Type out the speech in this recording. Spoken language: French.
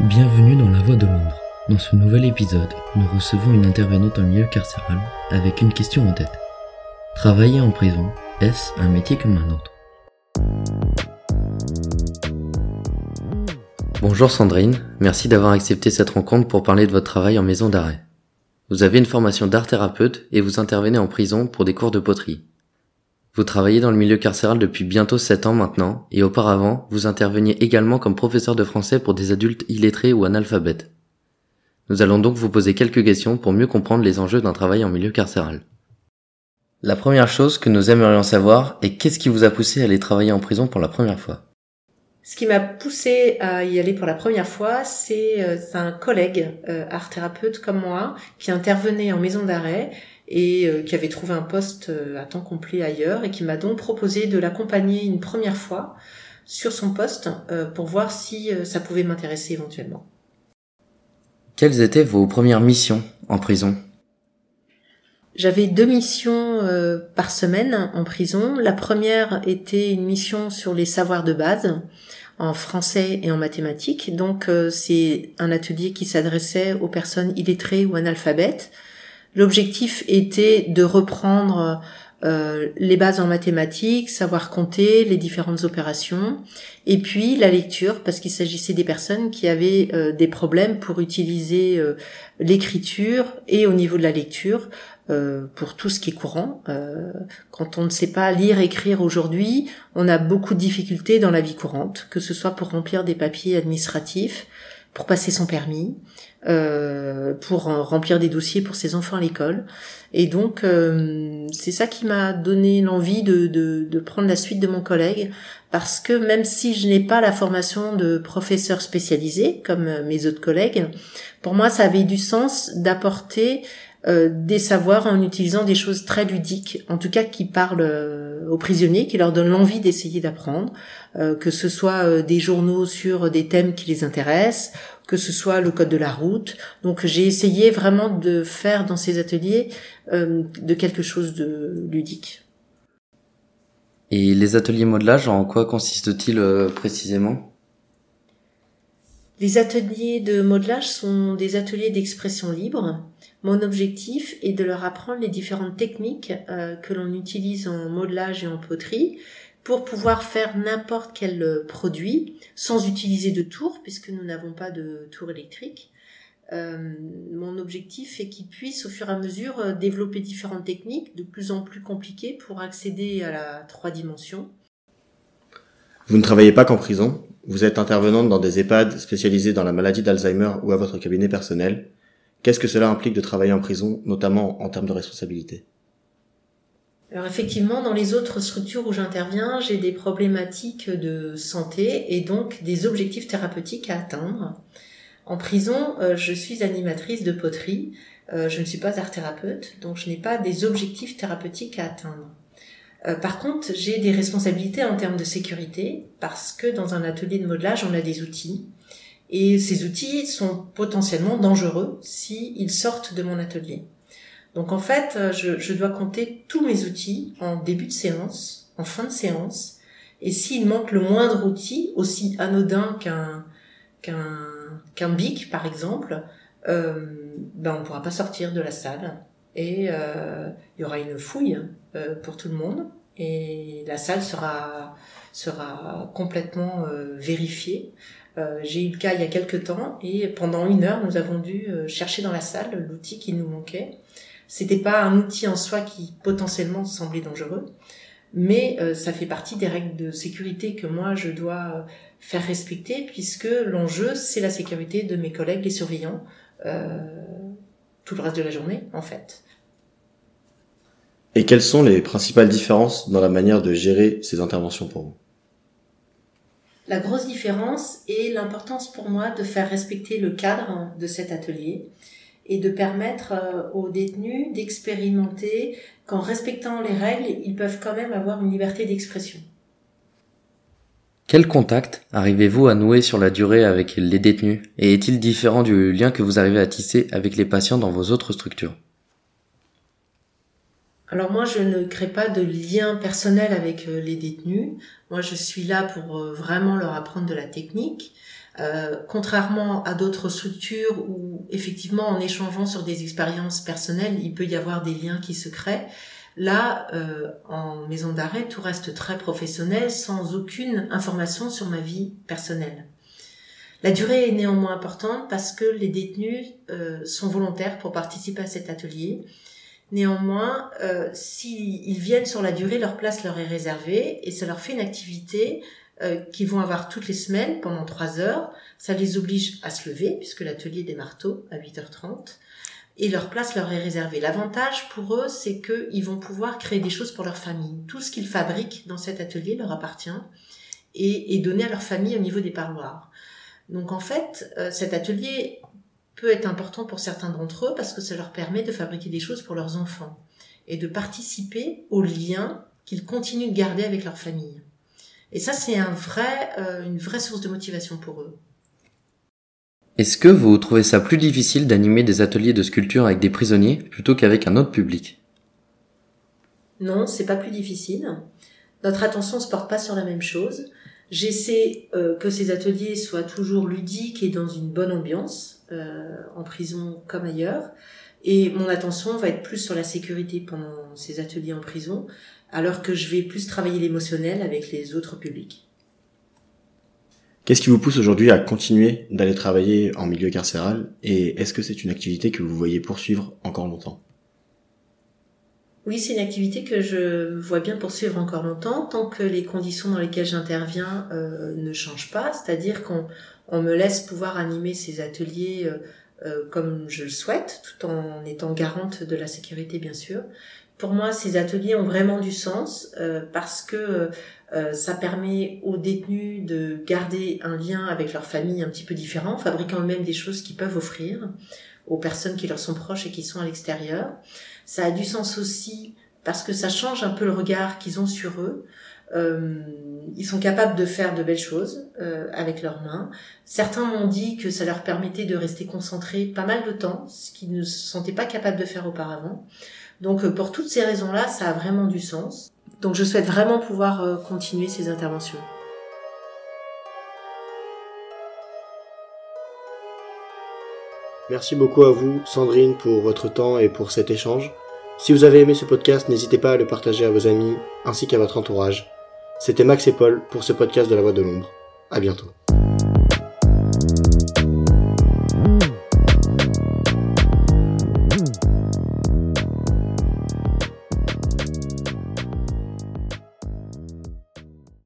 Bienvenue dans La Voix de l'ombre. Dans ce nouvel épisode, nous recevons une intervenante en milieu carcéral avec une question en tête. Travailler en prison, est-ce un métier comme un autre? Bonjour Sandrine, merci d'avoir accepté cette rencontre pour parler de votre travail en maison d'arrêt. Vous avez une formation d'art thérapeute et vous intervenez en prison pour des cours de poterie. Vous travaillez dans le milieu carcéral depuis bientôt 7 ans maintenant, et auparavant, vous interveniez également comme professeur de français pour des adultes illettrés ou analphabètes. Nous allons donc vous poser quelques questions pour mieux comprendre les enjeux d'un travail en milieu carcéral. La première chose que nous aimerions savoir est qu'est-ce qui vous a poussé à aller travailler en prison pour la première fois? Ce qui m'a poussé à y aller pour la première fois, c'est euh, un collègue euh, art thérapeute comme moi qui intervenait en maison d'arrêt et euh, qui avait trouvé un poste euh, à temps complet ailleurs et qui m'a donc proposé de l'accompagner une première fois sur son poste euh, pour voir si ça pouvait m'intéresser éventuellement. Quelles étaient vos premières missions en prison? J'avais deux missions par semaine en prison. La première était une mission sur les savoirs de base en français et en mathématiques. Donc c'est un atelier qui s'adressait aux personnes illettrées ou analphabètes L'objectif était de reprendre euh, les bases en mathématiques, savoir compter, les différentes opérations, et puis la lecture, parce qu'il s'agissait des personnes qui avaient euh, des problèmes pour utiliser euh, l'écriture et au niveau de la lecture, pour tout ce qui est courant. quand on ne sait pas lire, écrire aujourd'hui, on a beaucoup de difficultés dans la vie courante, que ce soit pour remplir des papiers administratifs, pour passer son permis, euh, pour remplir des dossiers pour ses enfants à l'école. Et donc, euh, c'est ça qui m'a donné l'envie de, de, de, prendre la suite de mon collègue, parce que même si je n'ai pas la formation de professeur spécialisé, comme mes autres collègues, pour moi, ça avait du sens d'apporter euh, des savoirs en utilisant des choses très ludiques, en tout cas qui parlent euh, aux prisonniers, qui leur donnent l'envie d'essayer d'apprendre, euh, que ce soit des journaux sur des thèmes qui les intéressent, que ce soit le code de la route. Donc j'ai essayé vraiment de faire dans ces ateliers de quelque chose de ludique. Et les ateliers modelage, en quoi consistent-ils précisément? Les ateliers de modelage sont des ateliers d'expression libre mon objectif est de leur apprendre les différentes techniques euh, que l'on utilise en modelage et en poterie pour pouvoir faire n'importe quel euh, produit sans utiliser de tour puisque nous n'avons pas de tour électrique. Euh, mon objectif est qu'ils puissent au fur et à mesure développer différentes techniques de plus en plus compliquées pour accéder à la trois dimensions. Vous ne travaillez pas qu'en prison, vous êtes intervenante dans des EHPAD spécialisés dans la maladie d'Alzheimer ou à votre cabinet personnel. Qu'est-ce que cela implique de travailler en prison, notamment en termes de responsabilité? Alors effectivement, dans les autres structures où j'interviens, j'ai des problématiques de santé et donc des objectifs thérapeutiques à atteindre. En prison, euh, je suis animatrice de poterie, euh, je ne suis pas art thérapeute, donc je n'ai pas des objectifs thérapeutiques à atteindre. Euh, par contre, j'ai des responsabilités en termes de sécurité parce que dans un atelier de modelage, on a des outils et ces outils sont potentiellement dangereux s'ils sortent de mon atelier. Donc en fait, euh, je, je, dois compter tous mes outils en début de séance, en fin de séance, et s'il manque le moindre outil, aussi anodin qu'un qu'un qu'un bic par exemple, euh, ben on ne pourra pas sortir de la salle. Et euh, il y aura une fouille euh, pour tout le monde. Et la salle sera sera complètement euh, vérifiée euh, j'ai eu le cas il y a quelques temps et pendant une heure, nous avons dû euh, chercher dans la salle l'outil qui nous manquait. C'était pas un outil en soi qui potentiellement semblait dangereux, mais euh, ça fait partie des règles de sécurité que moi je dois faire respecter puisque l'enjeu c'est la sécurité de mes collègues les surveillants tout le reste de la journée en fait. Et quelles sont les principales différences dans la manière de gérer ces interventions pour vous? La grosse différence est l'importance pour moi de faire respecter le cadre de cet atelier et de permettre euh, aux détenus d'expérimenter qu'en respectant les règles, ils peuvent quand même avoir une liberté d'expression. Quel contact arrivez-vous à nouer sur la durée avec les détenus? Et est-il différent du lien que vous arrivez à tisser avec les patients dans vos autres structures? Alors moi, je ne crée pas de lien personnel avec euh, les détenus. Moi, je suis là pour euh, vraiment leur apprendre de la technique. Euh, contrairement à d'autres structures où effectivement en échangeant sur des expériences personnelles, il peut y avoir des liens qui se créent. Là, en maison d'arrêt, tout reste très professionnel sans aucune information sur ma vie personnelle. La durée est néanmoins importante parce que les détenus sont volontaires pour participer à cet atelier. Néanmoins, euh, s'ils viennent sur la durée, leur place leur est réservée et ça leur fait une activité euh, qu'ils vont avoir toutes les semaines pendant trois heures. Ça les oblige à se lever puisque l'atelier démarre tôt à 8h30 et leur place leur est réservée. L'avantage pour eux, c'est qu'ils vont pouvoir créer des choses pour leur famille. Tout ce qu'ils fabriquent dans cet atelier leur appartient et est donné à leur famille au niveau des parloirs. Donc en fait, euh, cet atelier peut être important pour certains d'entre eux parce que ça leur permet de fabriquer des choses pour leurs enfants et de participer au lien qu'ils continuent de garder avec leur famille. Et ça, c'est un vrai, euh, une vraie source de motivation pour eux. Est-ce que vous trouvez ça plus difficile d'animer des ateliers de sculpture avec des prisonniers plutôt qu'avec un autre public? Non, c'est pas plus difficile. Notre attention se porte pas sur la même chose. J'essaie euh, que ces ateliers soient toujours ludiques et dans une bonne ambiance, euh, en prison comme ailleurs. Et mon attention va être plus sur la sécurité pendant ces ateliers en prison, alors que je vais plus travailler l'émotionnel avec les autres publics. Qu'est-ce qui vous pousse aujourd'hui à continuer d'aller travailler en milieu carcéral? Et est-ce que c'est une activité que vous voyez poursuivre encore longtemps? Oui, c'est une activité que je vois bien poursuivre encore longtemps, tant que les conditions dans lesquelles j'interviens euh, ne changent pas, c'est-à-dire qu'on on me laisse pouvoir animer ces ateliers euh, euh, comme je le souhaite, tout en étant garante de la sécurité, bien sûr. Pour moi, ces ateliers ont vraiment du sens parce que ça permet aux détenus de garder un lien avec leur famille un petit peu différent, fabriquant eux-mêmes des choses qu'ils peuvent offrir aux personnes qui leur sont proches et qui sont à l'extérieur. Ça a du sens aussi parce que ça change un peu le regard qu'ils ont sur eux. Euh, ils sont capables de faire de belles choses euh, avec leurs mains. Certains m'ont dit que ça leur permettait de rester concentrés pas mal de temps, ce qu'ils ne se sentaient pas capables de faire auparavant. Donc euh, pour toutes ces raisons-là, ça a vraiment du sens. Donc je souhaite vraiment pouvoir euh, continuer ces interventions. Merci beaucoup à vous, Sandrine, pour votre temps et pour cet échange. Si vous avez aimé ce podcast, n'hésitez pas à le partager à vos amis ainsi qu'à votre entourage. C'était Max et Paul pour ce podcast de la Voix de l'ombre. À bientôt.